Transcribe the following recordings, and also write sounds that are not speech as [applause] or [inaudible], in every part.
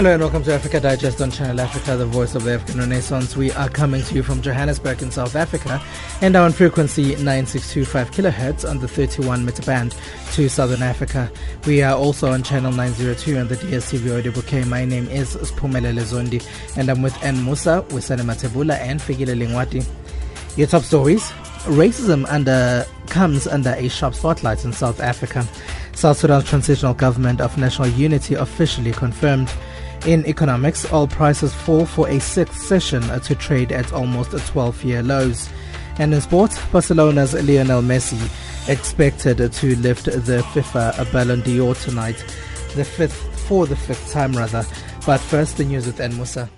Hello and welcome to Africa Digest on Channel Africa, the voice of the African Renaissance. We are coming to you from Johannesburg in South Africa and on frequency 9625 kilohertz on the 31 meter band to Southern Africa. We are also on channel 902 on the DSTV audio bouquet. My name is Spumelele Zondi and I'm with N Musa, Wisane Matebula and Figile Lingwati. Your top stories. Racism under comes under a sharp spotlight in South Africa. South Sudan's transitional government of national unity officially confirmed. In economics, oil prices fall for a sixth session to trade at almost 12 year lows. And in sports, Barcelona's Lionel Messi expected to lift the FIFA Ballon d'Or tonight, the fifth for the fifth time rather. But first, the news with N Musa.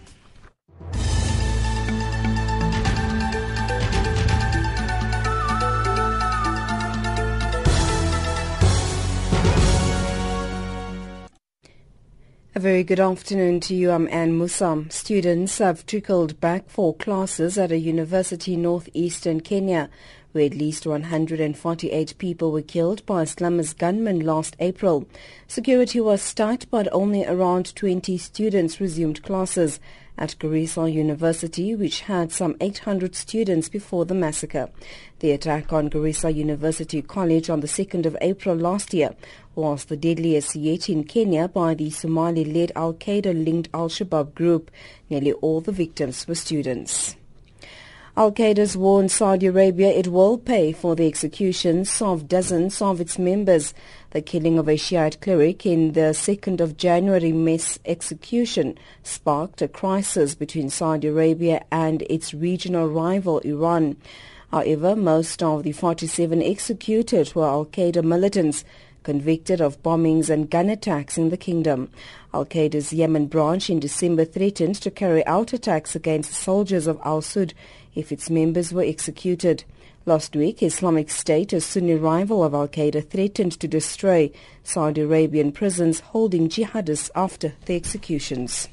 Very good afternoon to you. I'm Anne Musam. Students have trickled back for classes at a university northeastern Kenya, where at least 148 people were killed by Islamist gunmen last April. Security was tight, but only around 20 students resumed classes at Garissa University, which had some 800 students before the massacre. The attack on Garissa University College on the 2nd of April last year was the deadliest yet in Kenya by the Somali-led Al-Qaeda-linked Al-Shabaab group. Nearly all the victims were students. Al-Qaeda's warned Saudi Arabia it will pay for the executions of dozens of its members. The killing of a Shiite cleric in the 2nd of January mass execution sparked a crisis between Saudi Arabia and its regional rival Iran. However, most of the 47 executed were Al-Qaeda militants convicted of bombings and gun attacks in the kingdom. Al-Qaeda's Yemen branch in December threatened to carry out attacks against soldiers of al-Saud if its members were executed. Last week, Islamic State, a Sunni rival of Al-Qaeda, threatened to destroy Saudi Arabian prisons holding jihadists after the executions.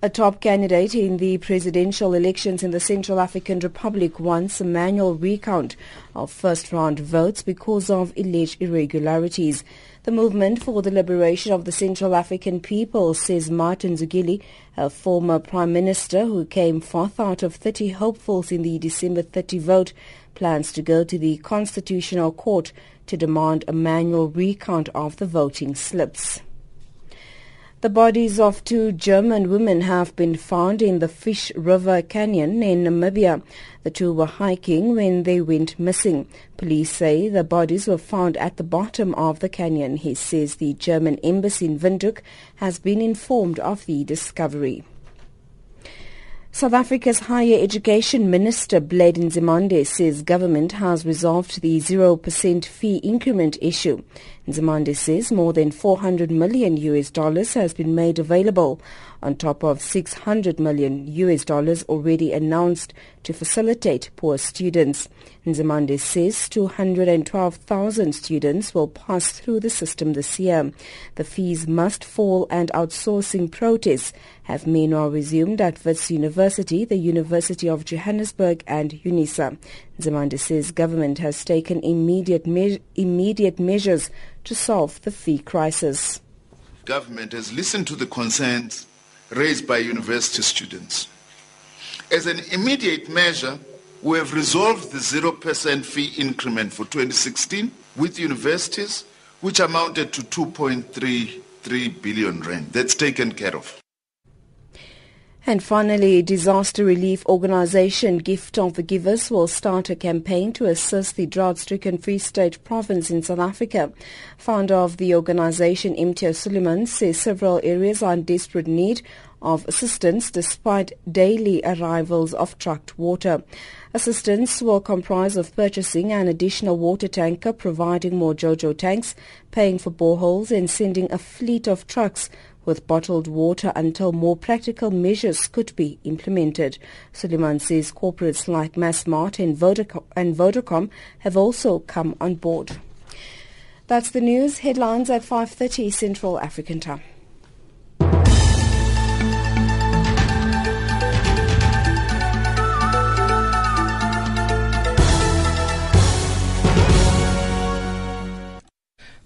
A top candidate in the presidential elections in the Central African Republic wants a manual recount of first-round votes because of alleged irregularities. The Movement for the Liberation of the Central African People says Martin Ziguélé, a former prime minister who came fourth out of 30 hopefuls in the December 30 vote, plans to go to the Constitutional Court to demand a manual recount of the voting slips. The bodies of two German women have been found in the Fish River Canyon in Namibia. The two were hiking when they went missing. Police say the bodies were found at the bottom of the canyon. He says the German embassy in Windhoek has been informed of the discovery. South Africa's Higher Education Minister Blade Nzimande says government has resolved the 0% fee increment issue. Nzimande says more than 400 million US dollars has been made available on top of 600 million US dollars already announced to facilitate poor students. Nzimande says 212,000 students will pass through the system this year. The fees must fall and outsourcing protests have meanwhile resumed at Wits University, the University of Johannesburg and UNISA. Nzimande says government has taken immediate, me- immediate measures to solve the fee crisis. Government has listened to the concerns raised by university students. As an immediate measure, we have resolved the 0% fee increment for 2016 with universities, which amounted to 2.33 billion rand. That's taken care of. And finally, disaster relief organization Gift of the Givers will start a campaign to assist the drought-stricken Free State province in South Africa. Founder of the organization, Imtiaz Sooliman, says several areas are in desperate need of assistance despite daily arrivals of trucked water. Assistance will comprise of purchasing an additional water tanker, providing more JoJo tanks, paying for boreholes and sending a fleet of trucks with bottled water until more practical measures could be implemented. Sooliman says corporates like Massmart and and Vodacom have also come on board. That's the news. Headlines at 5.30 Central African Time.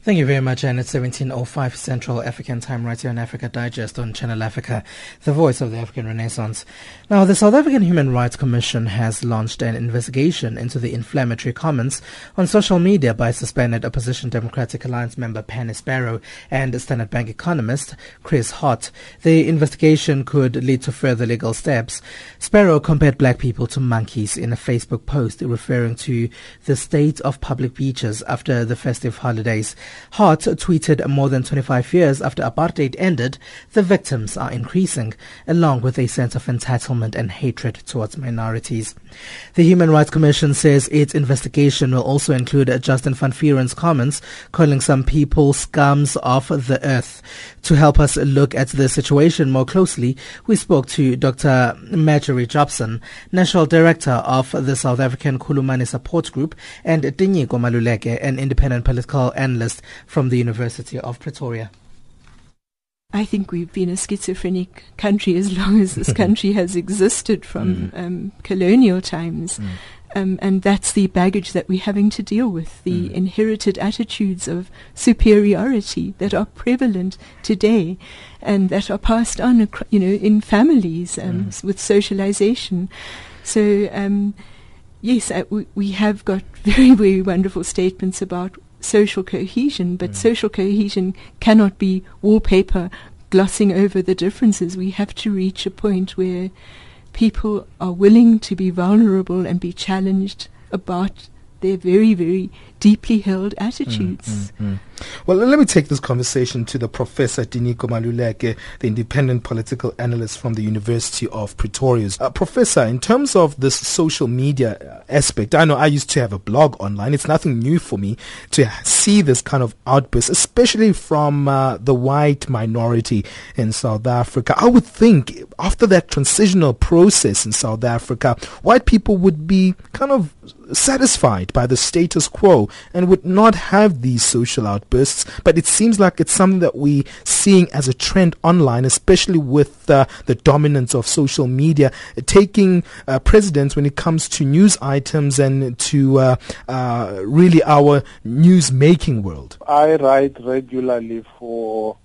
Thank you very much, and it's 17.05 Central African Time right here on Africa Digest on Channel Africa, the voice of the African Renaissance. Now, the South African Human Rights Commission has launched an investigation into the inflammatory comments on social media by suspended Opposition Democratic Alliance member Penny Sparrow and Standard Bank economist Chris Hart. The investigation could lead to further legal steps. Sparrow compared black people to monkeys in a Facebook post referring to the state of public beaches after the festive holidays. Hart tweeted more than 25 years after apartheid ended, the victims are increasing, along with a sense of entitlement and hatred towards minorities. The Human Rights Commission says its investigation will also include Justin van Vuuren's comments calling some people scums of the earth. To help us look at the situation more closely, we spoke to Dr. Marjorie Jobson, National Director of the South African Khulumani Support Group, and Tinyiko Maluleke, an independent political analyst from the University of Pretoria. I think we've been a schizophrenic country as long as this [laughs] country has existed from mm. um, colonial times. Mm. Um, and that's the baggage that we're having to deal with, the mm. inherited attitudes of superiority that are prevalent today and that are passed on, you know, in families um, mm. with socialization. So, um, yes, uh, we, we have got [laughs] very, very wonderful statements about social cohesion, but mm. social cohesion cannot be wallpaper glossing over the differences. We have to reach a point where people are willing to be vulnerable and be challenged about their very, very deeply held attitudes. Mm, mm, mm. Well, let me take this conversation to the Professor Tinyiko Maluleke, the independent political analyst from the University of Pretoria. Uh, professor, in terms of this social media aspect, I know I used to have a blog online. It's nothing new for me to see this kind of outburst, especially from uh, the white minority in South Africa. I would think after that transitional process in South Africa, white people would be kind of satisfied by the status quo and would not have these social outbursts. But it seems like it's something that we're seeing as a trend online, especially with uh, the dominance of social media, taking uh, precedence when it comes to news items and to uh, uh really our news making world. I write regularly for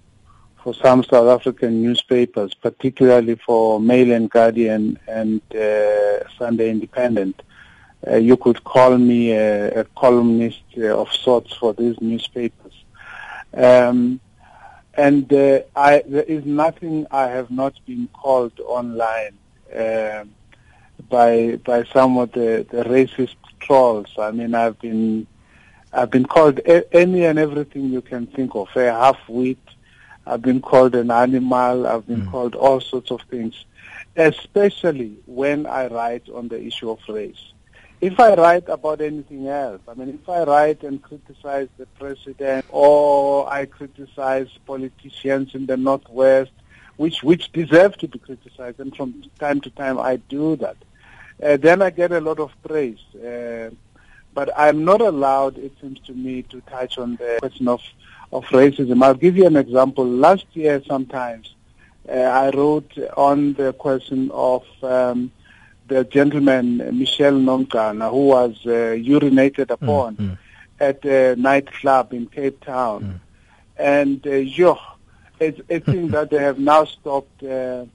for some South African newspapers, particularly for Mail and Guardian and uh, Sunday Independent. Uh, you could call me a, a columnist uh, of sorts for these newspapers. Um, and uh, I, there is nothing I have not been called online uh, by by some of the, the racist trolls. I mean, I've been I've been called a, any and everything you can think of. A half-wit. I've been called an animal. I've been mm. called all sorts of things, especially when I write on the issue of race if I write about anything else, I mean, if I write and criticize the president or I criticize politicians in the Northwest, which, which deserve to be criticized, and from time to time I do that, uh, then I get a lot of praise. Uh, but I'm not allowed, it seems to me, to touch on the question of, of racism. I'll give you an example. Last year, sometimes, uh, I wrote on the question of um, the gentleman Michel Nongana who was uh, urinated upon mm, mm. at a nightclub in Cape Town. Mm. And uh, yo, it's, it seems [laughs] that they have now stopped uh,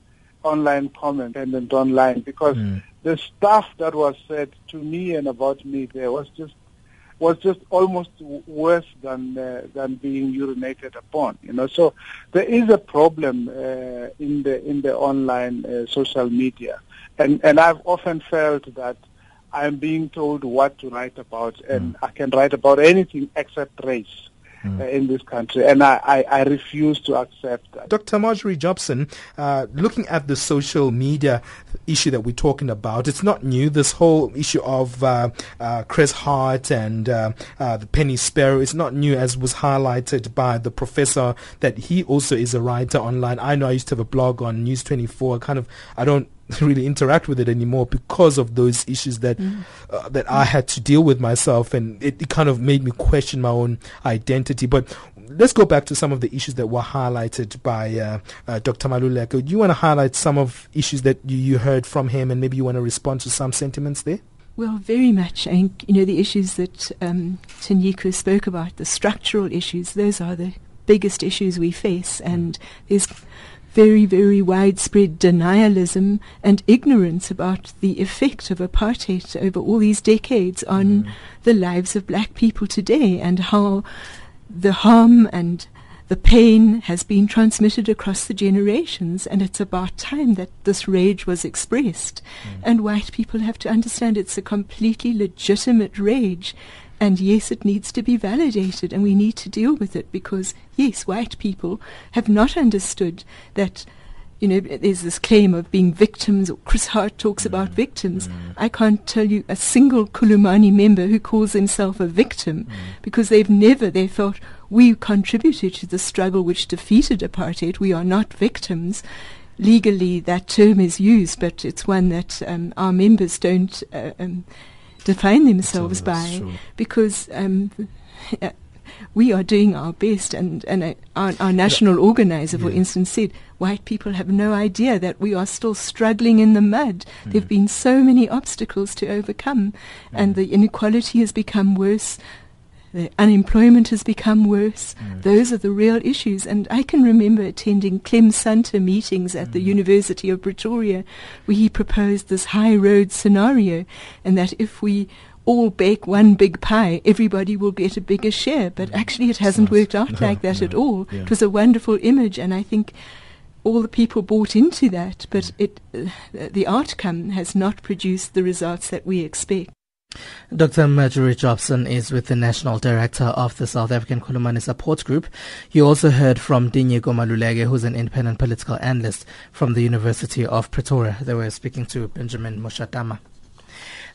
online comment and online because mm. the stuff that was said to me and about me there was just was just almost worse than uh, than being urinated upon. You know, so there is a problem uh, in the in the online uh, social media and, and I've often felt that I'm being told what to write about, and mm. I can write about anything except race. Mm. Uh, in this country, and I, I, I, refuse to accept that. Dr. Marjorie Jobson, uh, looking at the social media issue that we're talking about, it's not new. This whole issue of uh, uh Chris Hart and uh, uh, the Penny Sparrow is not new, as was highlighted by the professor that he also is a writer online. I know I used to have a blog on News 24. kind of, I don't [laughs] really interact with it anymore because of those issues that mm. uh, that I had to deal with myself, and it, it, kind of made me question my own identity. But let's go back to some of the issues that were highlighted by uh, uh, Dr. Maluleke. Do you want to highlight some of issues that you, you heard from him, and maybe you want to respond to some sentiments there? Well, very much. I think, you know, the issues that um, spoke about, the structural issues, those are the biggest issues we face. And there's very, very widespread denialism and ignorance about the effect of apartheid over all these decades on mm. the lives of black people today and how the harm and the pain has been transmitted across the generations, and it's about time that this rage was expressed. Mm. And white people have to understand it's a completely legitimate rage. And yes, it needs to be validated, and we need to deal with it because, yes, white people have not understood that you know, there's this claim of being victims, or Chris Hart talks mm. about victims. Mm. I can't tell you a single Khulumani member who calls himself a victim mm. because they've never, they thought, we contributed to the struggle which defeated apartheid. We are not victims. Legally, that term is used, but it's one that um, our members don't uh, um, define themselves by true. because um, [laughs] we are doing our best. And, and uh, our, our, national organizer, for yeah. instance, said white people have no idea that we are still struggling in the mud. Mm. There have been so many obstacles to overcome, mm. and the inequality has become worse. The unemployment has become worse. Mm. Those are the real issues. And I can remember attending Clem Sunter meetings at the mm. University of Pretoria where he proposed this high road scenario and that if we all bake one big pie, everybody will get a bigger share. But mm. actually, it hasn't worked out no, [laughs] like that no, at all. Yeah. It was a wonderful image, and I think all the people bought into that. But mm. it, uh, the outcome has not produced the results that we expect. Dr. Marjorie Jobson is with the National Director of the South African Khulumani Support Group. You also heard from Tinyiko Maluleke, who's an independent political analyst from the University of Pretoria. They were speaking to Benjamin Mushatama.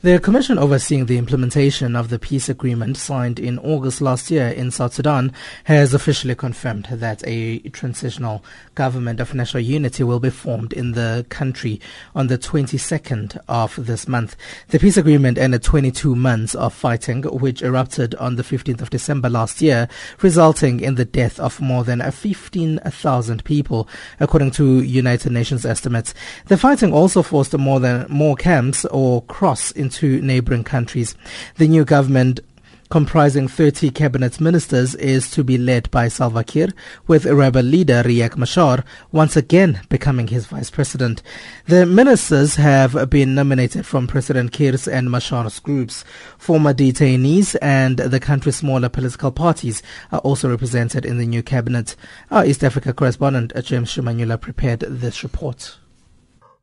The commission overseeing the implementation of the peace agreement signed in August last year in South Sudan has officially confirmed that a transitional government of national unity will be formed in the country on the 22nd of this month. The peace agreement ended 22 months of fighting, which erupted on the 15th of December last year, resulting in the death of more than 15,000 people, according to United Nations estimates. The fighting also forced more than more camps or cross in into neighboring countries. The new government comprising 30 cabinet ministers is to be led by Salva Kiir, with rebel leader Riek Machar once again becoming his vice president. The ministers have been nominated from President Kiir's and Machar's groups. Former detainees and the country's smaller political parties are also represented in the new cabinet. Our East Africa correspondent James Shimanyula prepared this report.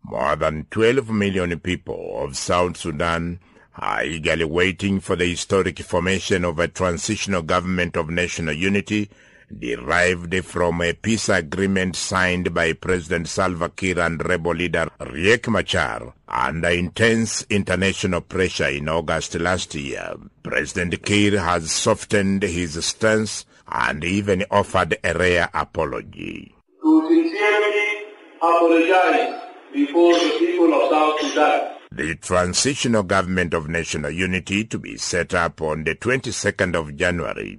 More than 12 million people of South Sudan are eagerly waiting for the historic formation of a transitional government of national unity derived from a peace agreement signed by President Salva Kiir and rebel leader Riek Machar under intense international pressure in August last year. President Kiir has softened his stance and even offered a rare apology. To sincerely apologize before the people of South Sudan. The transitional government of national unity to be set up on the 22nd of January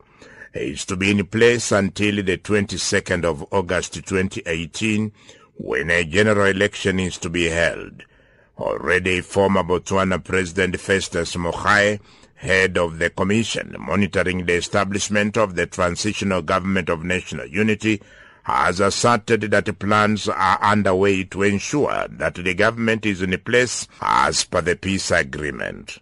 is to be in place until the 22nd of August 2018 when a general election is to be held. Already former Botswana President Festus Mogae head of the commission monitoring the establishment of the transitional government of national unity has asserted that plans are underway to ensure that the government is in place as per the peace agreement.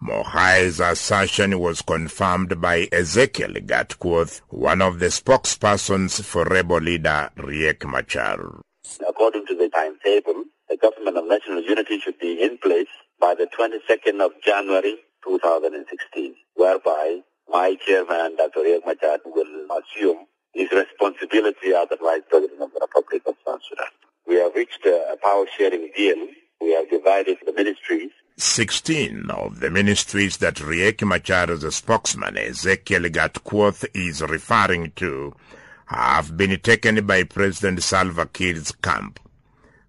Mogae's assertion was confirmed by Ezekiel Gatkuoth, one of the spokespersons for rebel leader Riek Machar. According to the timetable, the government of national unity should be in place by the 22nd of January 2016, whereby my chairman, Dr. Riek Machar, will assume his responsibility as the Vice President of the Republic of South Sudan. We have reached a power sharing deal. We have divided the ministries. 16 of the ministries that Riek Machar's spokesman Ezekiel Gatkuoth is referring to have been taken by President Salva Kiir's camp.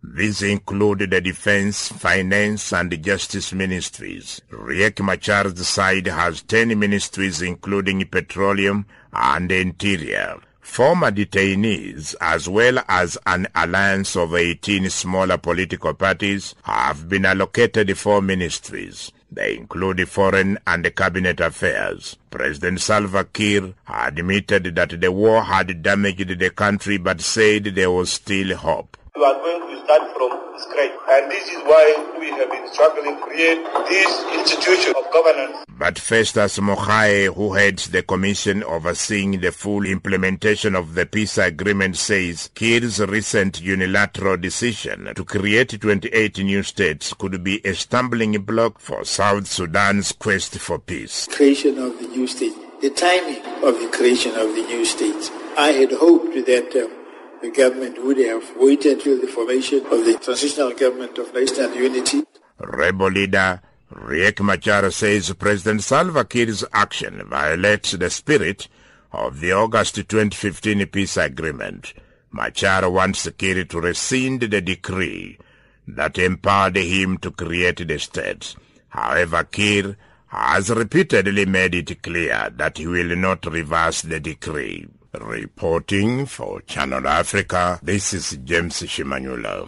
These include the Defense, Finance and Justice ministries. Riek Machar's side has 10 ministries including Petroleum and Interior. Former detainees as well as an alliance of 18 smaller political parties have been allocated four ministries. They include foreign and cabinet affairs. President Salva Kiir admitted that the war had damaged the country but said there was still hope. We are going to start from scratch. And this is why we have been struggling to create this institution of governance. But Festus Mogae, who heads the commission overseeing the full implementation of the peace agreement, says Kiir's recent unilateral decision to create 28 new states could be a stumbling block for South Sudan's quest for peace. Creation of the new state, the timing of the creation of the new states. I had hoped that um, the government would have waited until the formation of the transitional government of national unity. Rebel leader Riek Machar says President Salva Kiir's action violates the spirit of the August 2015 peace agreement. Machar wants Kiir to rescind the decree that empowered him to create the state. However, Kiir has repeatedly made it clear that he will not reverse the decree. Reporting for Channel Africa, this is James Shimanyula.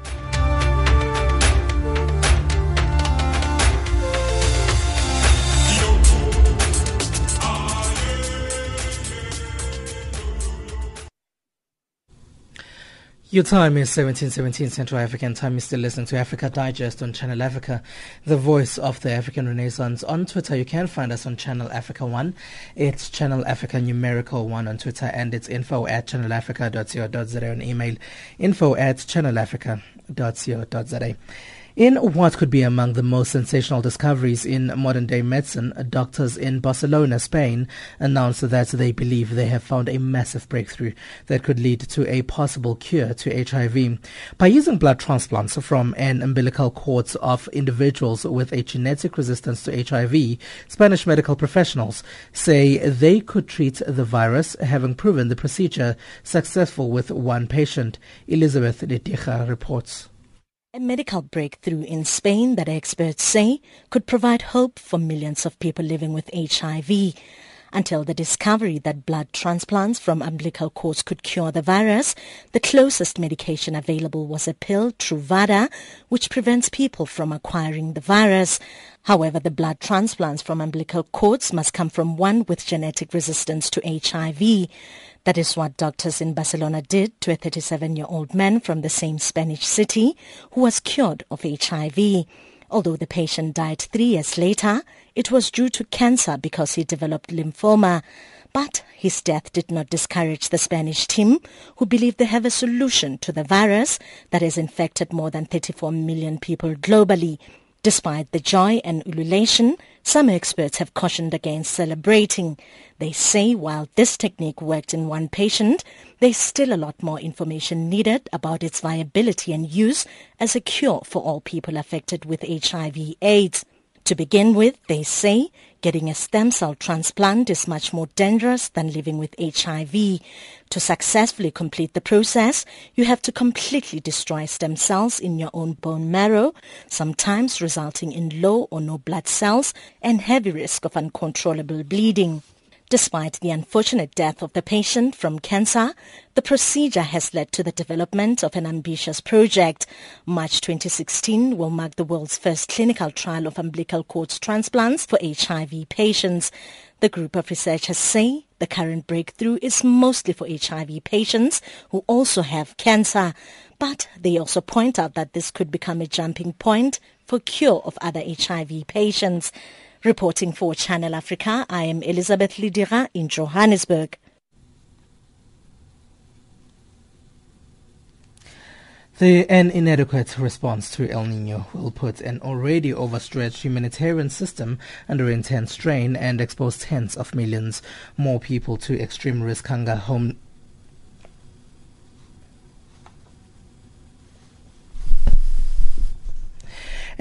Your time is 1717 Central African time. You're still listening to Africa Digest on Channel Africa, the voice of the African Renaissance. On Twitter, you can find us on Channel Africa 1. It's Channel Africa numerical 1 on Twitter, and it's info at channelafrica.co.za on email, info at channelafrica.co.za. In what could be among the most sensational discoveries in modern day medicine, doctors in Barcelona, Spain announced that they believe they have found a massive breakthrough that could lead to a possible cure to HIV. By using blood transplants from an umbilical cord of individuals with a genetic resistance to HIV, Spanish medical professionals say they could treat the virus, having proven the procedure successful with one patient. Elizabeth Letija reports. A medical breakthrough in Spain that experts say could provide hope for millions of people living with HIV. Until the discovery that blood transplants from umbilical cords could cure the virus, the closest medication available was a pill, Truvada, which prevents people from acquiring the virus. However, the blood transplants from umbilical cords must come from one with genetic resistance to HIV. That is what doctors in Barcelona did to a 37-year-old man from the same Spanish city who was cured of HIV. Although the patient died three years later, it was due to cancer because he developed lymphoma. But his death did not discourage the Spanish team, who believe they have a solution to the virus that has infected more than 34 million people globally. Despite the joy and ululation, some experts have cautioned against celebrating. They say while this technique worked in one patient, there's still a lot more information needed about its viability and use as a cure for all people affected with HIV AIDS. To begin with, they say getting a stem cell transplant is much more dangerous than living with HIV. To successfully complete the process, you have to completely destroy stem cells in your own bone marrow, sometimes resulting in low or no blood cells and heavy risk of uncontrollable bleeding. Despite the unfortunate death of the patient from cancer, the procedure has led to the development of an ambitious project. March 2016 will mark the world's first clinical trial of umbilical cord transplants for HIV patients. The group of researchers say the current breakthrough is mostly for HIV patients who also have cancer, but they also point out that this could become a jumping point for cure of other HIV patients. Reporting for Channel Africa, I am Elizabeth Lidira in Johannesburg. The, an inadequate response to El Nino will put an already overstretched humanitarian system under intense strain and expose tens of millions more people to extreme risk hunger, home,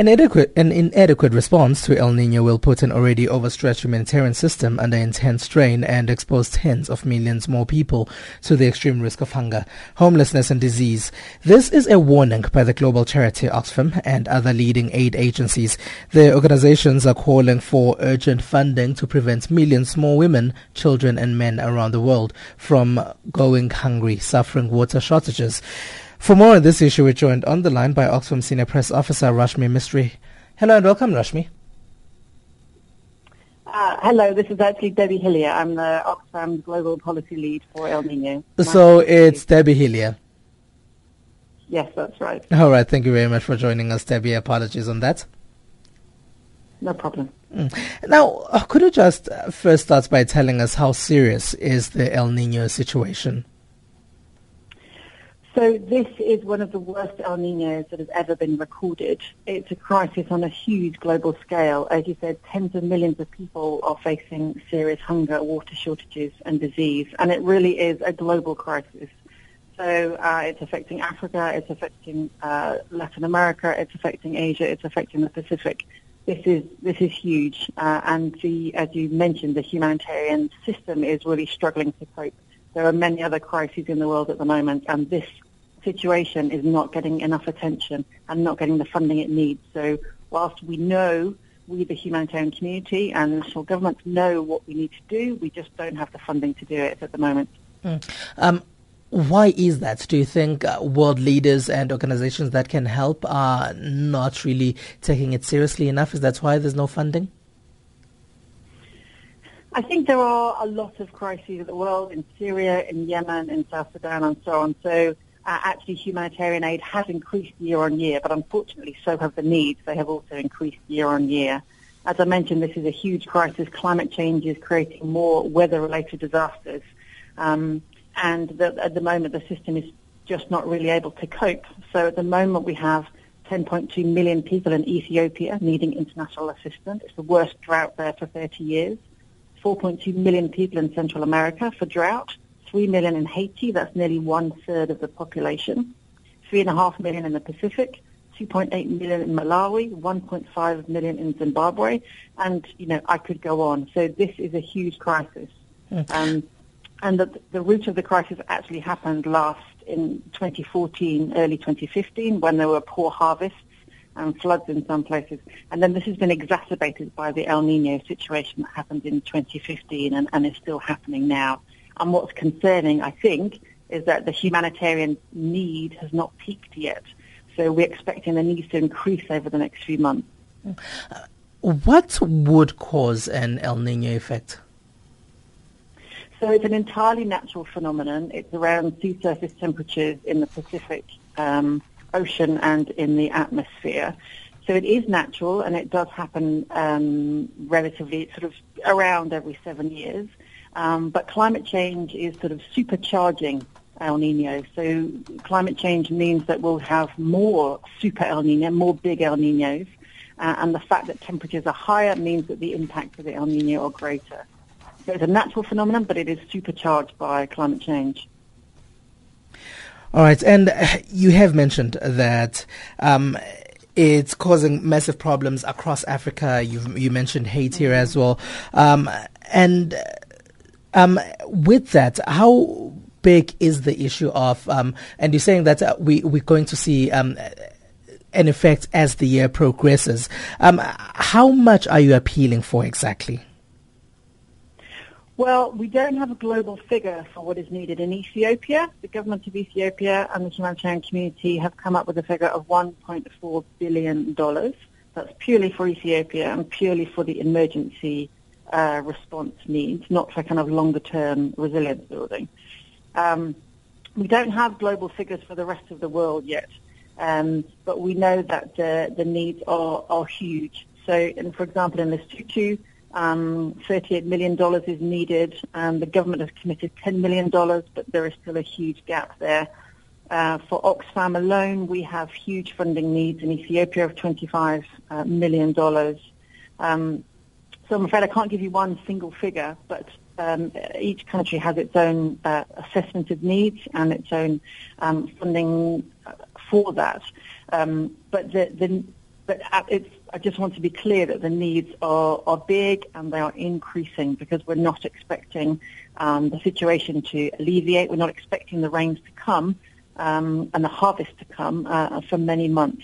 An, adequate, an inadequate response to El Nino will put an already overstretched humanitarian system under intense strain and expose tens of millions more people to the extreme risk of hunger, homelessness and disease. This is a warning by the global charity Oxfam and other leading aid agencies. The organizations are calling for urgent funding to prevent millions more women, children and men around the world from going hungry, suffering water shortages. For more on this issue, we're joined on the line by Oxfam Senior Press Officer Rashmi Mistry. Hello and welcome, Rashmi. Uh, hello, this is actually Debbie Hillier. I'm the Oxfam Global Policy Lead for El Nino. So it's Debbie Hillier. Yes, that's right. All right, thank you very much for joining us, Debbie. Apologies on that. No problem. Mm. Now, uh, could you just uh, first start by telling us how serious is the El Nino situation? So this is one of the worst El Ninos that has ever been recorded. It's a crisis on a huge global scale. As you said, tens of millions of people are facing serious hunger, water shortages and disease. And it really is a global crisis. So uh, it's affecting Africa, it's affecting uh, Latin America, it's affecting Asia, it's affecting the Pacific. This is this is huge, uh, and the, as you mentioned, the humanitarian system is really struggling to cope there are many other crises in the world at the moment, and this situation is not getting enough attention and not getting the funding it needs. So whilst we know we, the humanitarian community and the national governments, know what we need to do, we just don't have the funding to do it at the moment. Mm. Um, why is that? Do you think uh, world leaders and organizations that can help are not really taking it seriously enough? Is that why there's no funding? I think there are a lot of crises in the world, in Syria, in Yemen, in South Sudan, and so on. So uh, actually humanitarian aid has increased year on year, but unfortunately so have the needs. They have also increased year on year. As I mentioned, this is a huge crisis. Climate change is creating more weather-related disasters. Um, and the, at the moment, the system is just not really able to cope. So at the moment, we have 10.2 million people in Ethiopia needing international assistance. It's the worst drought there for 30 years. 4.2 million people in Central America for drought, 3 million in Haiti, that's nearly one third of the population, 3.5 million in the Pacific, 2.8 million in Malawi, 1.5 million in Zimbabwe, and, you know, I could go on. So this is a huge crisis. Mm. Um, and the, the root of the crisis actually happened last in 2014, early 2015, when there were poor harvests and floods in some places. And then this has been exacerbated by the El Nino situation that happened in 2015 and, and is still happening now. And what's concerning, I think, is that the humanitarian need has not peaked yet. So we're expecting the needs to increase over the next few months. What would cause an El Nino effect? So it's an entirely natural phenomenon. It's around sea surface temperatures in the Pacific um, ocean and in the atmosphere. So it is natural and it does happen um, relatively sort of around every seven years. Um, but climate change is sort of supercharging El Nino. So climate change means that we'll have more super El Nino, more big El Ninos. Uh, and the fact that temperatures are higher means that the impacts of the El Nino are greater. So it's a natural phenomenon, but it is supercharged by climate change. All right, and you have mentioned that um, it's causing massive problems across Africa. You've, you mentioned Haiti mm-hmm. as well, um, and um, with that, how big is the issue of? Um, and you're saying that uh, we we're going to see. Um, an effect as the year progresses. Um, how much are you appealing for exactly? Well, we don't have a global figure for what is needed in Ethiopia. The government of Ethiopia and the humanitarian community have come up with a figure of $1.4 billion. That's purely for Ethiopia and purely for the emergency uh, response needs, not for kind of longer-term resilience building. Um, we don't have global figures for the rest of the world yet, um, but we know that the, the needs are, are huge. So, for example, in Lesotho, um, $38 million is needed. Um, the government has committed $10 million, but there is still a huge gap there. Uh, for Oxfam alone, we have huge funding needs in Ethiopia of $25 uh, million. Um, so I'm afraid I can't give you one single figure, but um, each country has its own uh, assessment of needs and its own um, funding for that. Um, but the, the, but it's I just want to be clear that the needs are, are big and they are increasing because we're not expecting um, the situation to alleviate. We're not expecting the rains to come um, and the harvest to come uh, for many months.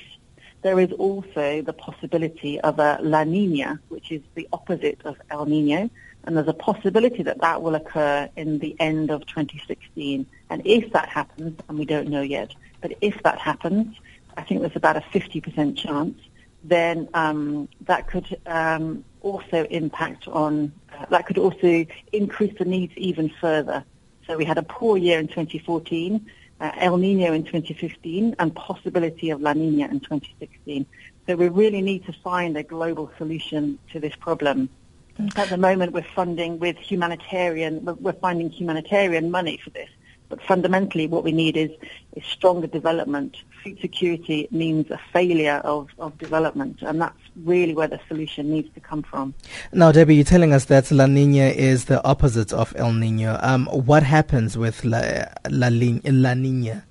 There is also the possibility of a La Nina, which is the opposite of El Nino, and there's a possibility that that will occur in the end of 2016. And if that happens, and we don't know yet, but if that happens, I think there's about a 50% chance then um, that could um, also impact on, uh, that could also increase the needs even further. So we had a poor year in 2014, uh, El Nino in 2015, and possibility of La Nina in 2016. So we really need to find a global solution to this problem. At the moment, we're funding with humanitarian, we're finding humanitarian money for this. But fundamentally, what we need is, is stronger development. Food security means a failure of, of development, and that's really where the solution needs to come from. Now, Debbie, you're telling us that La Nina is the opposite of El Nino. Um, what happens with La, La, La Nina?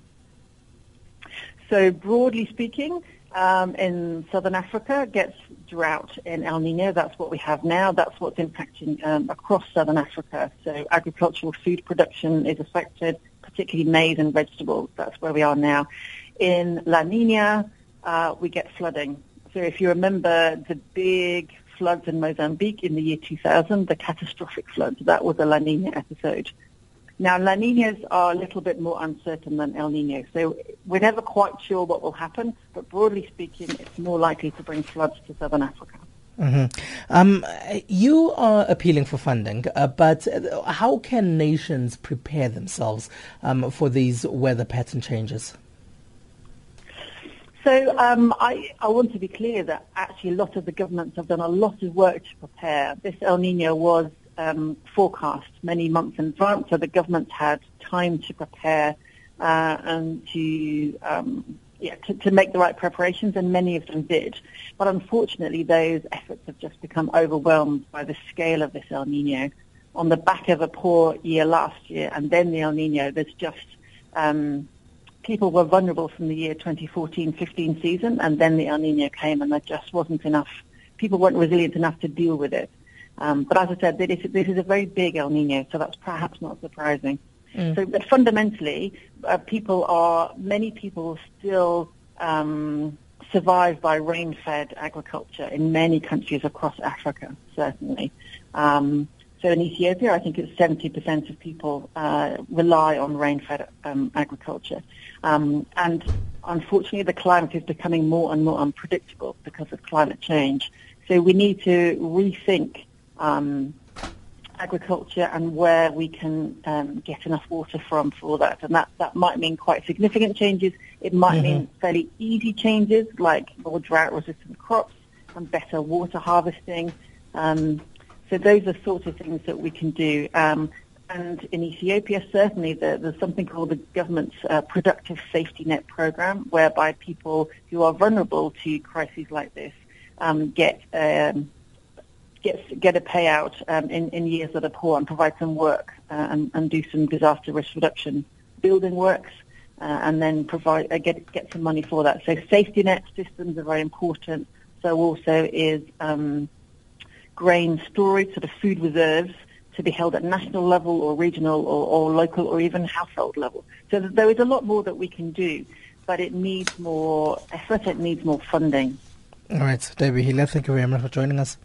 So, broadly speaking, um, in southern Africa gets drought in El Nino. That's what we have now. That's what's impacting um, across southern Africa. So agricultural food production is affected, particularly maize and vegetables. That's where we are now. In La Nina, uh, we get flooding. So if you remember the big floods in Mozambique in the year 2000, the catastrophic floods, that was a La Nina episode. Now, La Ninas are a little bit more uncertain than El Nino, so we're never quite sure what will happen, but broadly speaking, it's more likely to bring floods to southern Africa. Mm-hmm. Um, you are appealing for funding, uh, but how can nations prepare themselves um, for these weather pattern changes? So um, I, I, want to be clear that actually a lot of the governments have done a lot of work to prepare. This El Nino was um, forecast many months in advance, so the government had time to prepare uh, and to, um, yeah, to, to make the right preparations, and many of them did. But unfortunately, those efforts have just become overwhelmed by the scale of this El Nino. On the back of a poor year last year, and then the El Nino, there's just um, people were vulnerable from the year 2014-15 season, and then the El Nino came, and there just wasn't enough. People weren't resilient enough to deal with it. Um, but as I said, this, this is a very big El Nino, so that's perhaps not surprising. Mm. So, but fundamentally, uh, people are many people still um, survive by rain-fed agriculture in many countries across Africa, certainly. Um, so in Ethiopia, I think it's 70% of people uh, rely on rain-fed um, agriculture. Um, and unfortunately, the climate is becoming more and more unpredictable because of climate change. So we need to rethink um, agriculture and where we can um, get enough water from for that. And that, that might mean quite significant changes. It might mm-hmm. mean fairly easy changes like more drought-resistant crops and better water harvesting. Um, so those are sorts of things that we can do. Um, and in Ethiopia, certainly the, there's something called the government's uh, productive safety net program, whereby people who are vulnerable to crises like this um, get um, get get a payout um, in, in years that are poor and provide some work uh, and, and do some disaster risk reduction building works uh, and then provide uh, get get some money for that. So safety net systems are very important. So also is um, grain storage, sort of food reserves to be held at national level or regional or, or local or even household level. So there is a lot more that we can do, but it needs more effort. It needs more funding. All right, so Debbie thank you very much for joining us.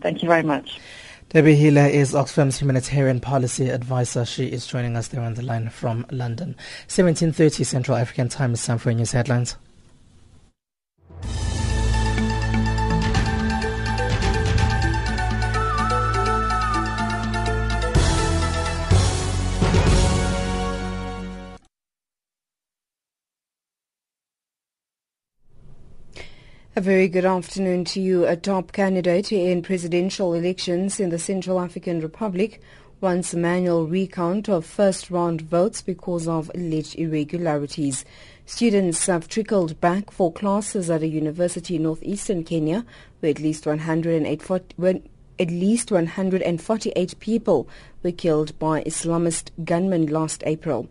Thank you very much. Debbie Hillier is Oxfam's humanitarian policy advisor. She is joining us there on the line from London. 17.30 Central African Time is time for news headlines. A very good afternoon to you. A top candidate in presidential elections in the Central African Republic wants a manual recount of first round votes because of alleged irregularities. Students have trickled back for classes at a university in northeastern Kenya where at least 108 at least 148 people were killed by Islamist gunmen last April.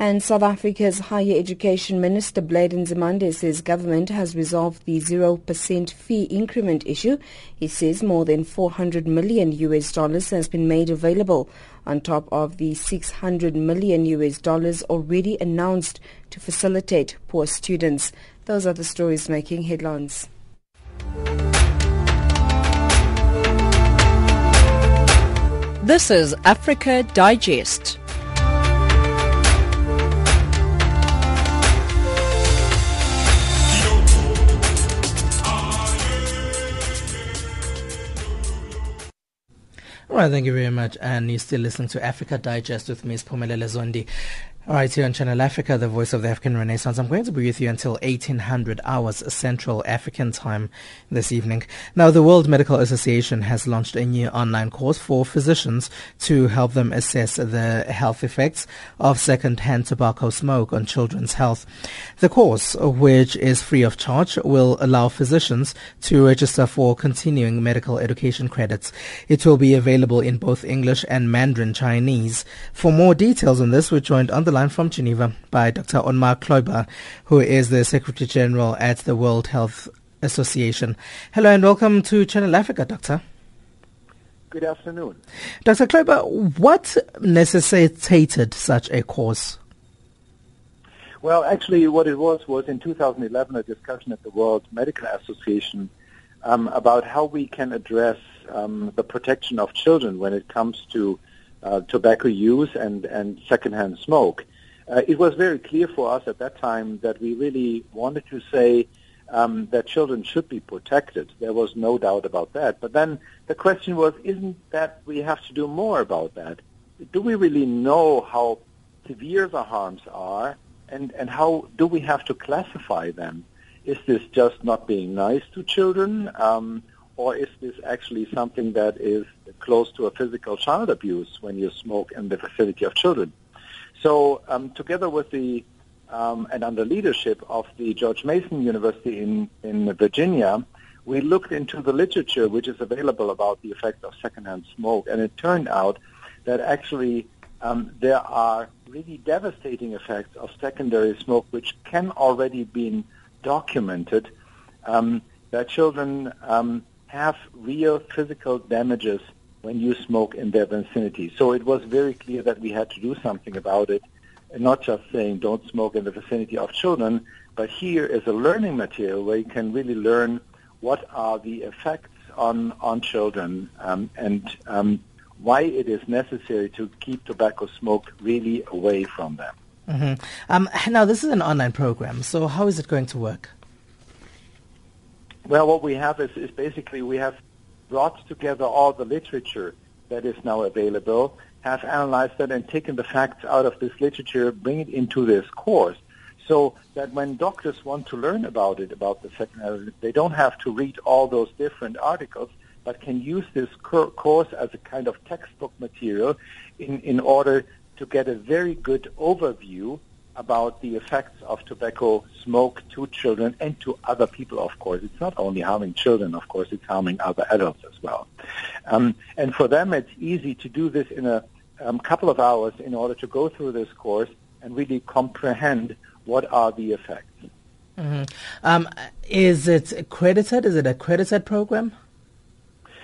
And South Africa's Higher Education Minister Blade Nzimande says government has resolved the 0% fee increment issue. He says more than 400 million US dollars has been made available on top of the 600 million US dollars already announced to facilitate poor students. Those are the stories making headlines. This is Africa Digest. Right, thank you very much. And you're still listening to Africa Digest with Ms. Pumelele Zondi. All right, here on Channel Africa, the voice of the African Renaissance. I'm going to be with you until 1800 hours Central African time this evening. Now, the World Medical Association has launched a new online course for physicians to help them assess the health effects of second-hand tobacco smoke on children's health. The course, which is free of charge, will allow physicians to register for continuing medical education credits. It will be available in both English and Mandarin Chinese. For more details on this, we're joined on the line from Geneva by Dr. Otmar Kloiber, who is the Secretary General at the World Health Association. Hello and welcome to Channel Africa, Doctor. Good afternoon. Dr. Kloiber, what necessitated such a course? Well, actually, what it was was in 2011 a discussion at the World Medical Association um, about how we can address um, the protection of children when it comes to uh, tobacco use and, and secondhand smoke. Uh, it was very clear for us at that time that we really wanted to say um, that children should be protected. There was no doubt about that. But then the question was, isn't that we have to do more about that? Do we really know how severe the harms are, and, and how do we have to classify them? Is this just not being nice to children? Um, or is this actually something that is close to a physical child abuse when you smoke in the vicinity of children? So um, together with the um, and under leadership of the George Mason University in, in Virginia, we looked into the literature which is available about the effects of secondhand smoke, and it turned out that actually um, there are really devastating effects of secondary smoke which can already be documented. Um, that children um, have real physical damages when you smoke in their vicinity. So it was very clear that we had to do something about it, and not just saying don't smoke in the vicinity of children, but here is a learning material where you can really learn what are the effects on, on children um, and um, why it is necessary to keep tobacco smoke really away from them. Mm-hmm. Um, now, this is an online program, so how is it going to work? Well, what we have is, is basically we have brought together all the literature that is now available, have analyzed that and taken the facts out of this literature, bring it into this course, so that when doctors want to learn about it, about the second, they don't have to read all those different articles, but can use this course as a kind of textbook material in, in order to get a very good overview about the effects of tobacco smoke to children and to other people, of course. It's not only harming children, of course, it's harming other adults as well. Um, and for them, it's easy to do this in a um, couple of hours in order to go through this course and really comprehend what are the effects. Mm-hmm. Um, is it accredited? Is it a accredited program?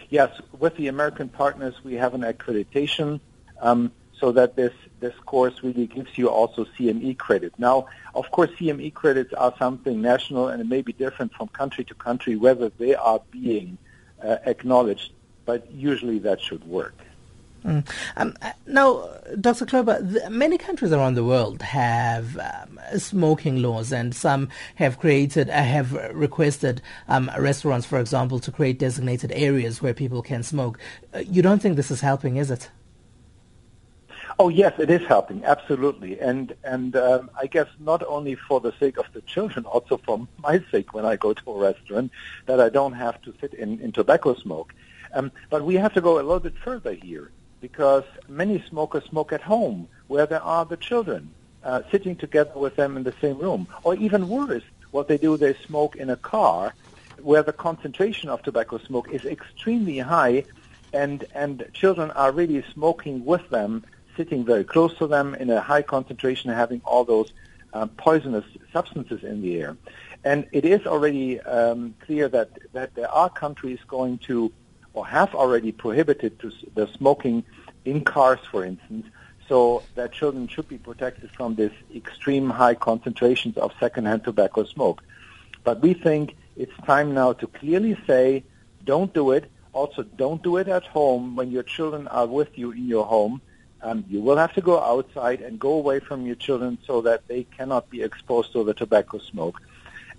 Yes, with the American partners, we have an accreditation um, so that this this course really gives you also CME credit. Now, of course, CME credits are something national and it may be different from country to country whether they are being uh, acknowledged but usually that should work. Mm. Um, uh, now, Dr. Kloiber, many countries around the world have um, smoking laws, and some have created, uh, have requested um, restaurants, for example, to create designated areas where people can smoke. Uh, you don't think this is helping, is it? Oh yes, it is helping absolutely, and and um, I guess not only for the sake of the children, also for my sake when I go to a restaurant, that I don't have to sit in, in tobacco smoke. Um, but we have to go a little bit further here because many smokers smoke at home where there are the children uh, sitting together with them in the same room, or even worse, what they do, they smoke in a car where the concentration of tobacco smoke is extremely high, and and children are really smoking with them sitting very close to them in a high concentration, having all those uh, poisonous substances in the air. And it is already um, clear that, that there are countries going to, or have already prohibited to, the smoking in cars, for instance, so that children should be protected from this extreme high concentrations of secondhand tobacco smoke. But we think it's time now to clearly say, don't do it. Also, don't do it at home when your children are with you in your home um, you will have to go outside and go away from your children so that they cannot be exposed to the tobacco smoke.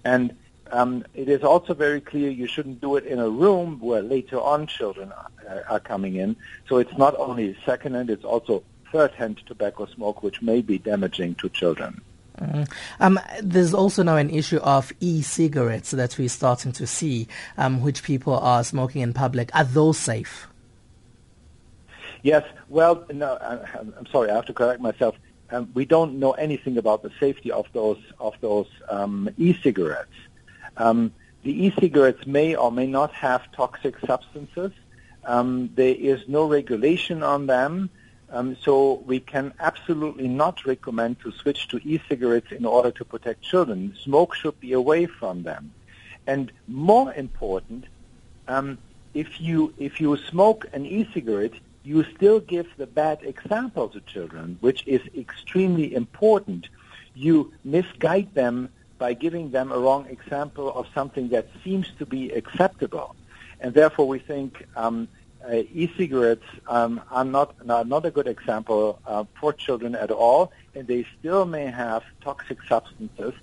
And um, it is also very clear you shouldn't do it in a room where later on children are, are coming in. So it's not only second-hand, it's also third-hand tobacco smoke, which may be damaging to children. Mm. Um, there's also now an issue of e-cigarettes that we're starting to see, um, which people are smoking in public. Are those safe? Yes. Well, no, I'm sorry. I have to correct myself. Um, we don't know anything about the safety of those of those um, e-cigarettes. Um, the e-cigarettes may or may not have toxic substances. Um, there is no regulation on them, um, so we can absolutely not recommend to switch to e-cigarettes in order to protect children. Smoke should be away from them, and more important, um, if you if you smoke an e-cigarette, you still give the bad example to children, which is extremely important. You misguide them by giving them a wrong example of something that seems to be acceptable. And therefore we think um, uh, e-cigarettes um, are, not, not a good example uh, for children at all, and they still may have toxic substances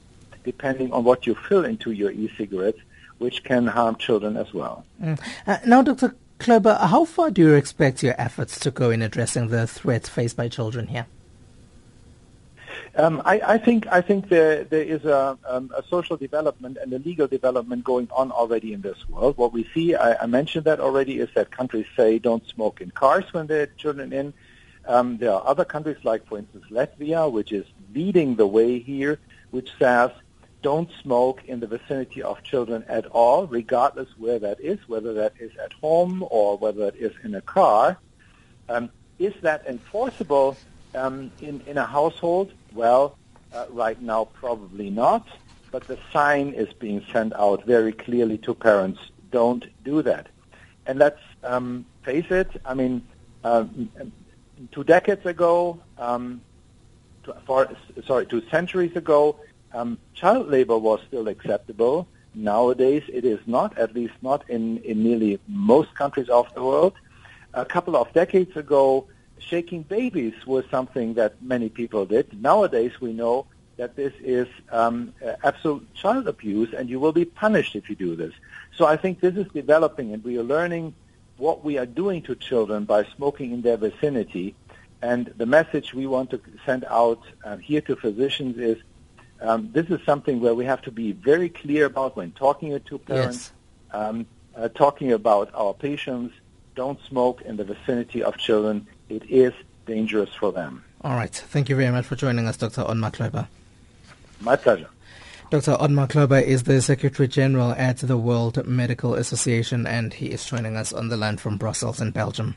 depending on what you fill into your e-cigarettes, which can harm children as well. Mm. Uh, now, Dr. Kloiber, how far do you expect your efforts to go in addressing the threats faced by children here? Um, I, I, think I think there there is a, um, a, social development and a legal development going on already in this world. What we see, I, I, mentioned that already, is that countries say don't smoke in cars when there are children in. Um, there are other countries like, for instance, Latvia, which is leading the way here, which says don't smoke in the vicinity of children at all, regardless where that is, whether that is at home or whether it is in a car. Um, is that enforceable um, in, in a household? Well, uh, right now probably not, but the sign is being sent out very clearly to parents, don't do that. And let's um, face it, I mean, uh, two decades ago, um, for, sorry, two centuries ago, um, child labor was still acceptable. Nowadays, it is not, at least not in, in nearly most countries of the world. A couple of decades ago, shaking babies was something that many people did. Nowadays, we know that this is um, absolute child abuse, and you will be punished if you do this. So I think this is developing, and we are learning what we are doing to children by smoking in their vicinity. And the message we want to send out uh, here to physicians is um, this is something where we have to be very clear about when talking to parents, yes. um, uh, talking about our patients. Don't smoke in the vicinity of children. It is dangerous for them. All right. Thank you very much for joining us, Dr. Otmar Kloiber. My pleasure. Dr. Otmar Kloiber is the Secretary General at the World Medical Association, and he is joining us on the line from Brussels in Belgium.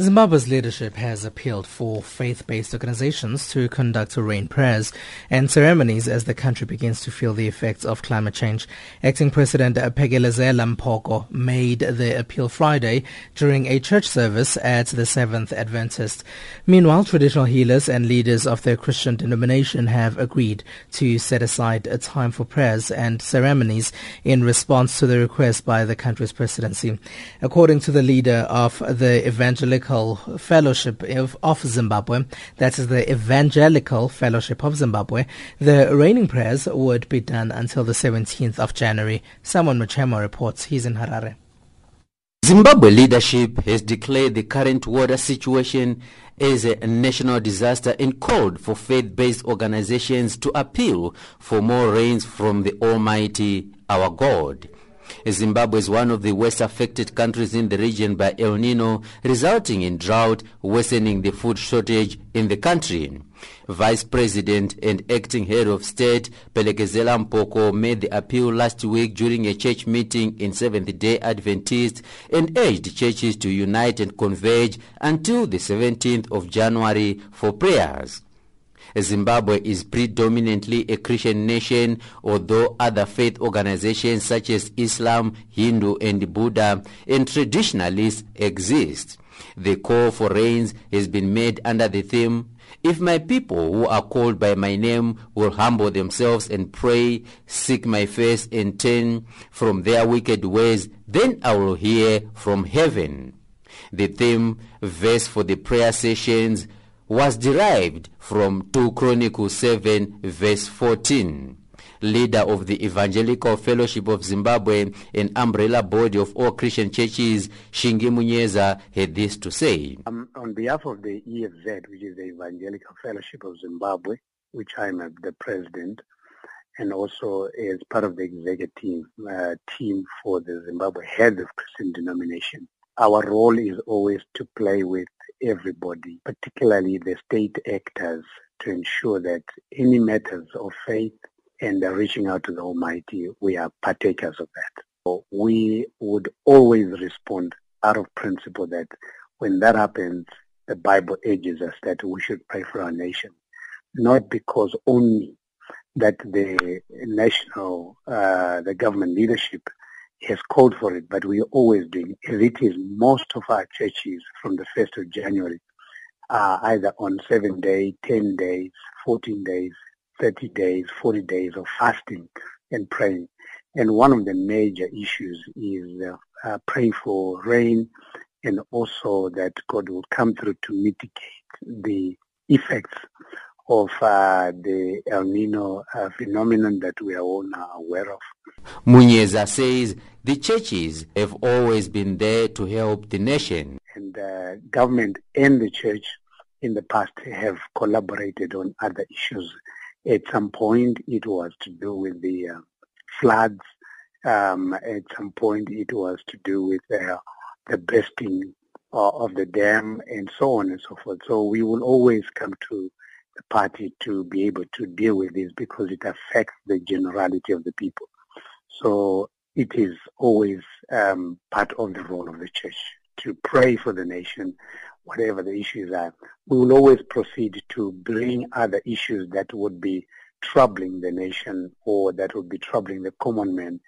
Zimbabwe's leadership has appealed for faith-based organizations to conduct rain prayers and ceremonies as the country begins to feel the effects of climate change. Acting President Phelekezela Mphoko made the appeal Friday during a church service at the Seventh Adventist. Meanwhile, traditional healers and leaders of the Christian denomination have agreed to set aside a time for prayers and ceremonies in response to the request by the country's presidency. According to the leader of the Evangelical Fellowship of, of Zimbabwe, that is the Evangelical Fellowship of Zimbabwe, the raining prayers would be done until the 17th of January. Simon Muchema reports. He's in Harare. Zimbabwe leadership has declared the current water situation as a national disaster and called for faith-based organizations to appeal for more rains from the Almighty, our God. Zimbabwe is one of the worst affected countries in the region by El Nino, resulting in drought, worsening the food shortage in the country. Vice President and acting head of state Phelekezela Mphoko made the appeal last week during a church meeting in Seventh-day Adventist and urged churches to unite and converge until the 17th of January for prayers. Zimbabwe is predominantly a Christian nation, although other faith organizations such as Islam, Hindu, and Buddha and traditionalists exist. The call for rains has been made under the theme if my people who are called by my name will humble themselves and pray, seek my face, and turn from their wicked ways, then I will hear from heaven. The theme verse for the prayer sessions was derived from 2 Chronicles 7 verse 14. Leader of the Evangelical Fellowship of Zimbabwe, an umbrella body of all Christian churches, Shingi Munyeza, had this to say. Um, on behalf of the EFZ, which is the Evangelical Fellowship of Zimbabwe, which I'm the president, and also as part of the executive uh, team for the Zimbabwe Head of Christian Denomination, our role is always to play with everybody, particularly the state actors, to ensure that any matters of faith and reaching out to the Almighty, we are partakers of that. So we would always respond out of principle that when that happens, the Bible urges us that we should pray for our nation, not because only that the national, uh, the government leadership has called for it, but we're always doing as it is most of our churches from the 1st of January are either on seven days, 10 days, 14 days, 30 days, 40 days of fasting and praying. And one of the major issues is uh, uh, praying for rain and also that God will come through to mitigate the effects of uh, the El Nino uh, phenomenon that we are all now aware of. Munyeza says the churches have always been there to help the nation. And the government and the church in the past have collaborated on other issues. At some point, it was to do with the uh, floods. Um, at some point, it was to do with uh, the bursting uh, of the dam and so on and so forth. So we will always come to party to be able to deal with this because it affects the generality of the people. So it is always um, part of the role of the church to pray for the nation, whatever the issues are. We will always proceed to bring other issues that would be troubling the nation or that would be troubling the common man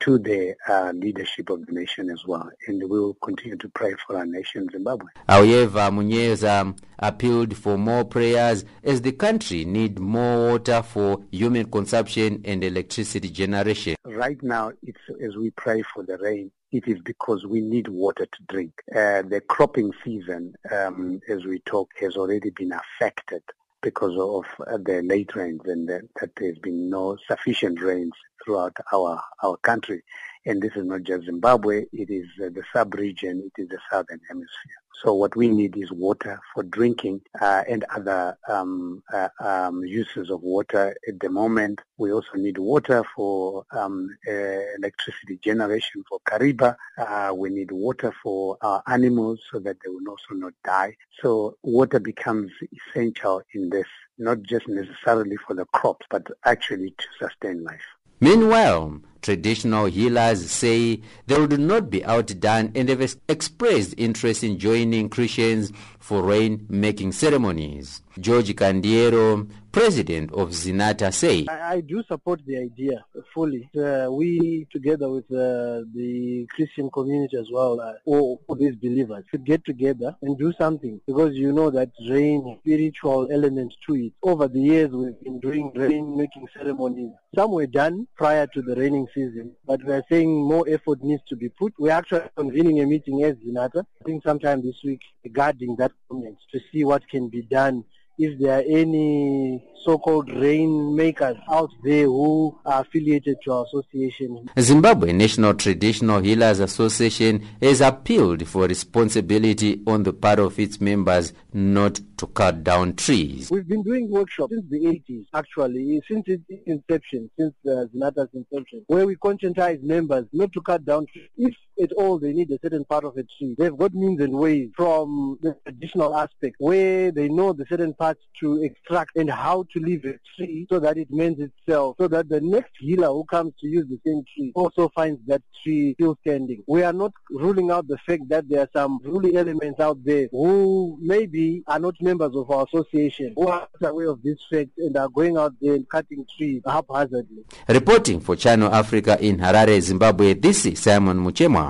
to the uh, leadership of the nation as well. And we will continue to pray for our nation, Zimbabwe. However, Munyeza appealed for more prayers as the country need more water for human consumption and electricity generation. Right now, it's, as we pray for the rain, it is because we need water to drink. Uh, the cropping season, um, as we talk, has already been affected because of uh, the late rains and that, that there's been no sufficient rains throughout our, our country. And this is not just Zimbabwe, it is uh, the sub-region, it is the southern hemisphere. So what we need is water for drinking uh, and other um, uh, um, uses of water. At the moment, we also need water for um, uh, electricity generation for Kariba. Uh, we need water for our animals so that they will also not die. So water becomes essential in this, not just necessarily for the crops, but actually to sustain life. Meanwhile, traditional healers say they would not be outdone and have expressed interest in joining Christians for rain-making ceremonies. George Kandiero, president of ZINATHA, say. I, I do support the idea fully. Uh, we, together with uh, the Christian community as well, uh, all, all these believers, should get together and do something because you know that rain, spiritual element to it. Over the years, we've been doing rain-making ceremonies. Some were done prior to the raining season, but we are saying more effort needs to be put. We're actually convening a meeting as ZINATHA, I think sometime this week, regarding that comment to see what can be done if there are any so-called rainmakers out there who are affiliated to our association. Zimbabwe National Traditional Healers Association has appealed for responsibility on the part of its members not to cut down trees. We've been doing workshops since the 80s, actually, since its inception, since uh, ZINATHA's inception, where we conscientize members not to cut down trees. If at all they need a certain part of a tree, they've got means and ways from the traditional aspect where they know the certain parts to extract and how to leave a tree so that it mends itself, so that the next healer who comes to use the same tree also finds that tree still standing. We are not ruling out the fact that there are some ruling elements out there who maybe are not members of our association, who are aware of this fact and are going out there and cutting trees haphazardly. Reporting for Channel Africa in Harare, Zimbabwe, this is Simon Muchema.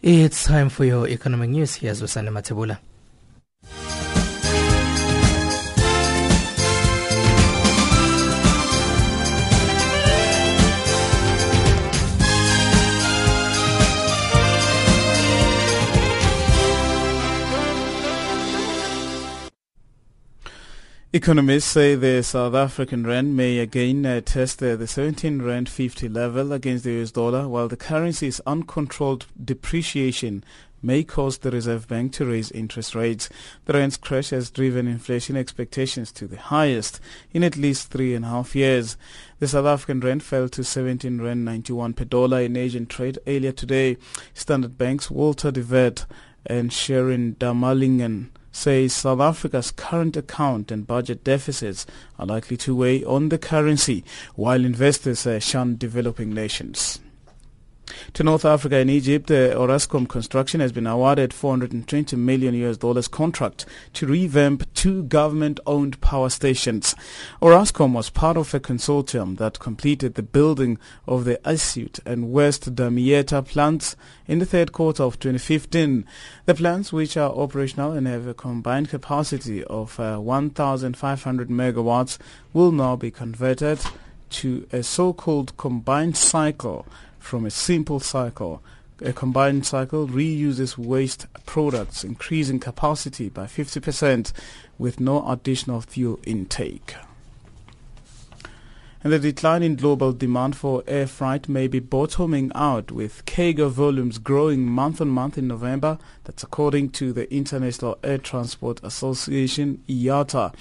It's time for your economic news. Here's Usane Matebula. Economists say the South African rand may again uh, test uh, the 17 rand 50 level against the US dollar, while the currency's uncontrolled depreciation may cause the Reserve Bank to raise interest rates. The rand's crash has driven inflation expectations to the highest in at least three and a half years. The South African rand fell to 17 rand 91 per dollar in Asian trade earlier today. Standard Bank's Walter de Wet and Shireen Darmalingam says South Africa's current account and budget deficits are likely to weigh on the currency, while investors shun developing nations. To North Africa and Egypt, Orascom Construction has been awarded 420 million US dollars contract to revamp two government-owned power stations. Orascom was part of a consortium that completed the building of the Assiut and West Damietta plants in the third quarter of 2015. The plants, which are operational and have a combined capacity of uh, 1,500 megawatts, will now be converted to a so-called combined cycle from a simple cycle. A combined cycle reuses waste products, increasing capacity by 50% with no additional fuel intake. And the decline in global demand for air freight may be bottoming out with cargo volumes growing month on month in November. That's according to the International Air Transport Association, IATA.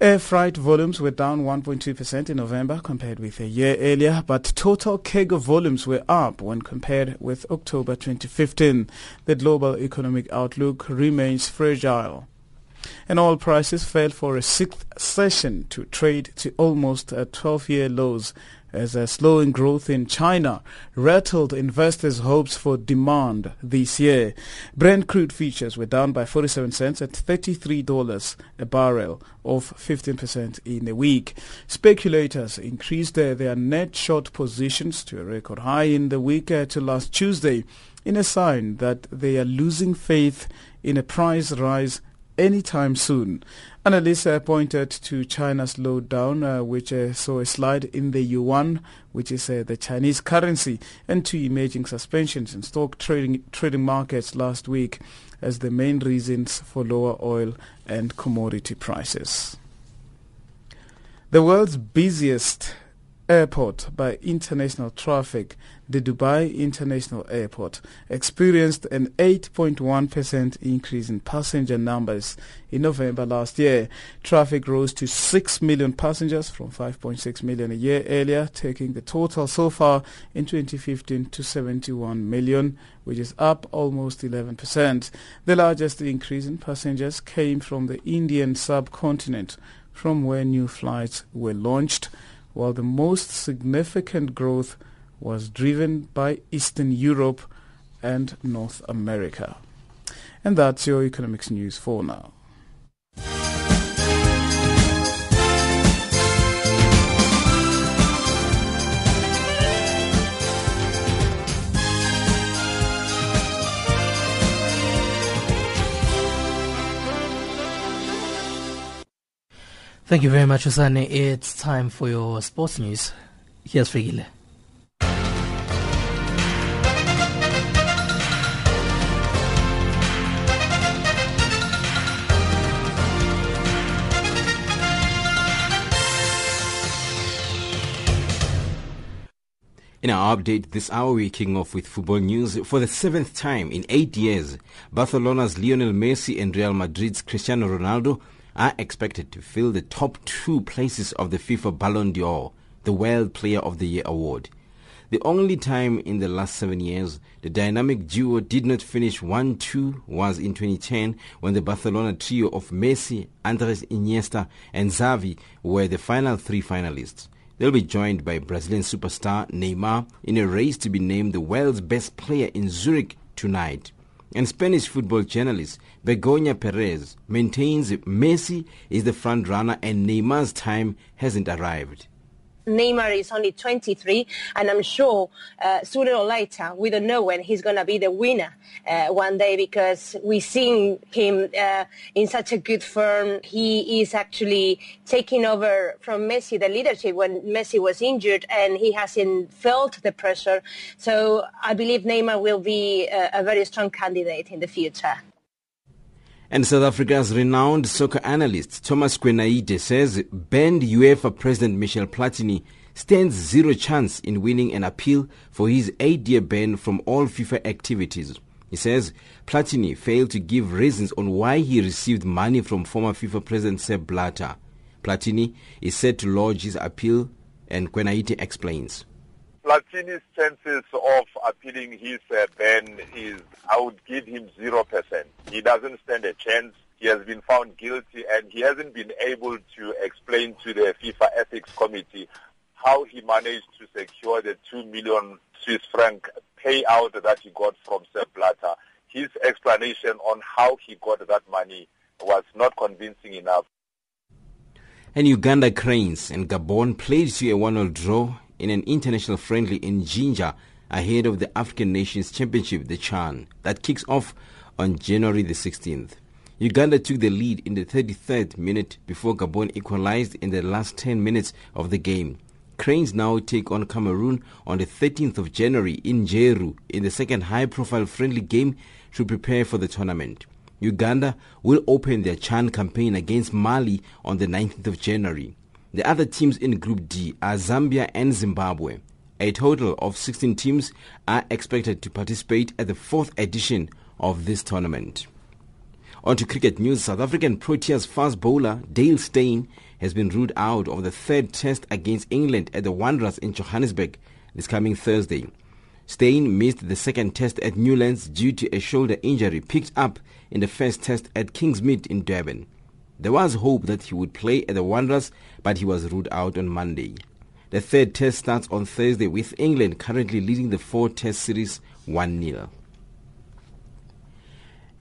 Air freight volumes were down 1.2% in November compared with a year earlier, but total cargo volumes were up when compared with October 2015. The global economic outlook remains fragile. And oil prices fell for a sixth session to trade to almost uh, 12-year lows as a slowing growth in China rattled investors' hopes for demand this year. Brent crude futures were down by 47 cents at $33 a barrel, off 15% in a week. Speculators increased their, net short positions to a record high in the week uh, to last Tuesday in a sign that they are losing faith in a price rise anytime soon. Uh, pointed to China's slowdown, uh, which uh, saw a slide in the yuan, which is uh, the Chinese currency, and to emerging suspensions in stock trading, trading markets last week as the main reasons for lower oil and commodity prices. The world's busiest airport by international traffic, the Dubai International Airport experienced an 8.1% increase in passenger numbers in November last year. Traffic rose to 6 million passengers from 5.6 million a year earlier, taking the total so far in 2015 to 71 million, which is up almost 11%. The largest increase in passengers came from the Indian subcontinent, from where new flights were launched, while the most significant growth was driven by Eastern Europe and North America. And that's your economics news for now. Thank you very much, Usane. It's time for your sports news. Here's Frigile. In our update this hour, we're kicking off with football news. For the seventh time in eight years, Barcelona's Lionel Messi and Real Madrid's Cristiano Ronaldo are expected to fill the top two places of the FIFA Ballon d'Or, the World Player of the Year award. The only time in the last seven years the dynamic duo did not finish 1-2 was in 2010 when the Barcelona trio of Messi, Andres Iniesta and Xavi were the final three finalists. They'll be joined by Brazilian superstar Neymar in a race to be named the world's best player in Zurich tonight. And Spanish football journalist Begoña Perez maintains Messi is the front runner and Neymar's time hasn't arrived. Neymar is only 23, and I'm sure uh, sooner or later, we don't know when he's going to be the winner uh, one day because we've seen him uh, in such a good form. He is actually taking over from Messi the leadership when Messi was injured, and he hasn't felt the pressure. So I believe Neymar will be a, a very strong candidate in the future. And South Africa's renowned soccer analyst Thomas Kwenaite says banned UEFA President Michel Platini stands zero chance in winning an appeal for his eight-year ban from all FIFA activities. He says Platini failed to give reasons on why he received money from former FIFA President Sepp Blatter. Platini is set to lodge his appeal and Kwenaite explains. Platini's chances of appealing his uh, ban is, I would give him 0%. He doesn't stand a chance. He has been found guilty and he hasn't been able to explain to the FIFA Ethics Committee how he managed to secure the 2 million Swiss franc payout that he got from Sepp Blatter. His explanation on how he got that money was not convincing enough. And Uganda Cranes and Gabon played to a 1-0 draw in an international friendly in Jinja ahead of the African Nations Championship, the CHAN, that kicks off on January the 16th. Uganda took the lead in the 33rd minute before Gabon equalized in the last 10 minutes of the game. Cranes now take on Cameroon on the 13th of January in Jeru in the second high-profile friendly game to prepare for the tournament. Uganda will open their CHAN campaign against Mali on the 19th of January. The other teams in Group D are Zambia and Zimbabwe. A total of 16 teams are expected to participate at the fourth edition of this tournament. On to cricket news, South African Proteas fast bowler Dale Steyn has been ruled out of the third test against England at the Wanderers in Johannesburg this coming Thursday. Steyn missed the second test at Newlands due to a shoulder injury picked up in the first test at Kingsmead in Durban. There was hope that he would play at the Wanderers, but he was ruled out on Monday. The third test starts on Thursday with England currently leading the four test series 1 0.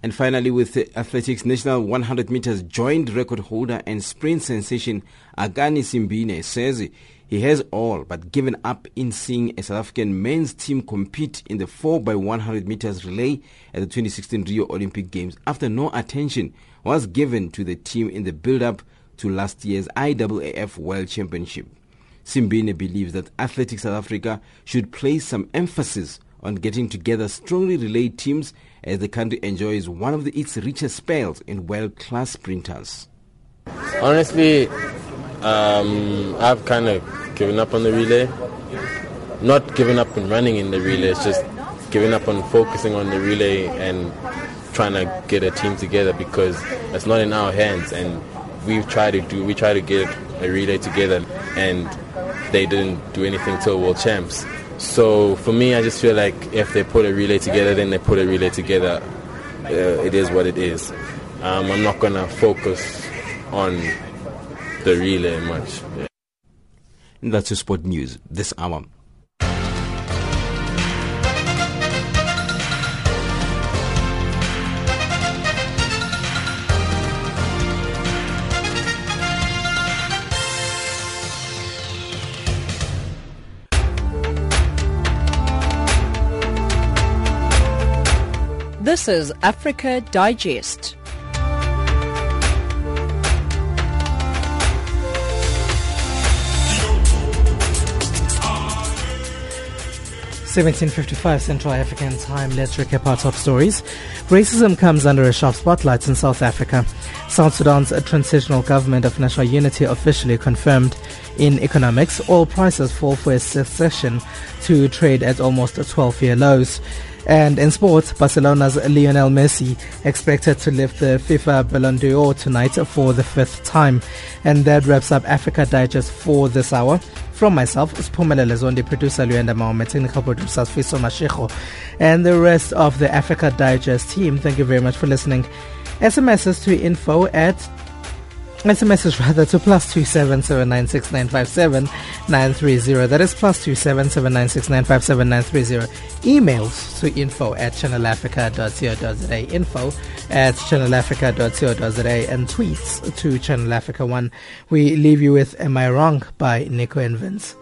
And finally, with the athletics national 100 meters joint record holder and sprint sensation Akani Simbine says he has all but given up in seeing a South African men's team compete in the 4x100 meters relay at the 2016 Rio Olympic Games after no attention was given to the team in the build-up to last year's IAAF World Championship. Simbine believes that Athletics South Africa should place some emphasis on getting together strongly relayed teams as the country enjoys one of the, its richest spells in world-class sprinters. Honestly, um, I've kind of given up on the relay. not giving up on running in the relay. It's just giving up on focusing on the relay and trying to get a team together because it's not in our hands. And we've tried to do, we tried to get a relay together, and they didn't do anything till World Champs. So for me, I just feel like if they put a relay together, then they put a relay together. Uh, it is what it is. Um, I'm not gonna focus on the relay much. Yeah. That's your sport news this hour. This is Africa Digest. 1755 Central African Time. Let's recap our top stories. Racism comes under a sharp spotlight in South Africa. South Sudan's transitional government of national unity officially confirmed. In economics, oil prices fall for a succession to trade at almost 12-year lows. And in sports, Barcelona's Lionel Messi expected to lift the FIFA Ballon d'Or tonight for the fifth time. And that wraps up Africa Digest for this hour. From myself, Pumelele Zondi, producer Luenda Maome, technical producer Fiso Mashiko, and the rest of the Africa Digest team, thank you very much for listening. SMSs to info at SMS rather to plus two seven seven nine six nine five seven nine three zero. That is plus two seven seven nine six nine five seven nine three zero. Emails to info at channelafrica.co.za. Info at channelafrica.co.za and tweets to channelafrica1. We leave you with Am I Wrong by Nico and Vinz.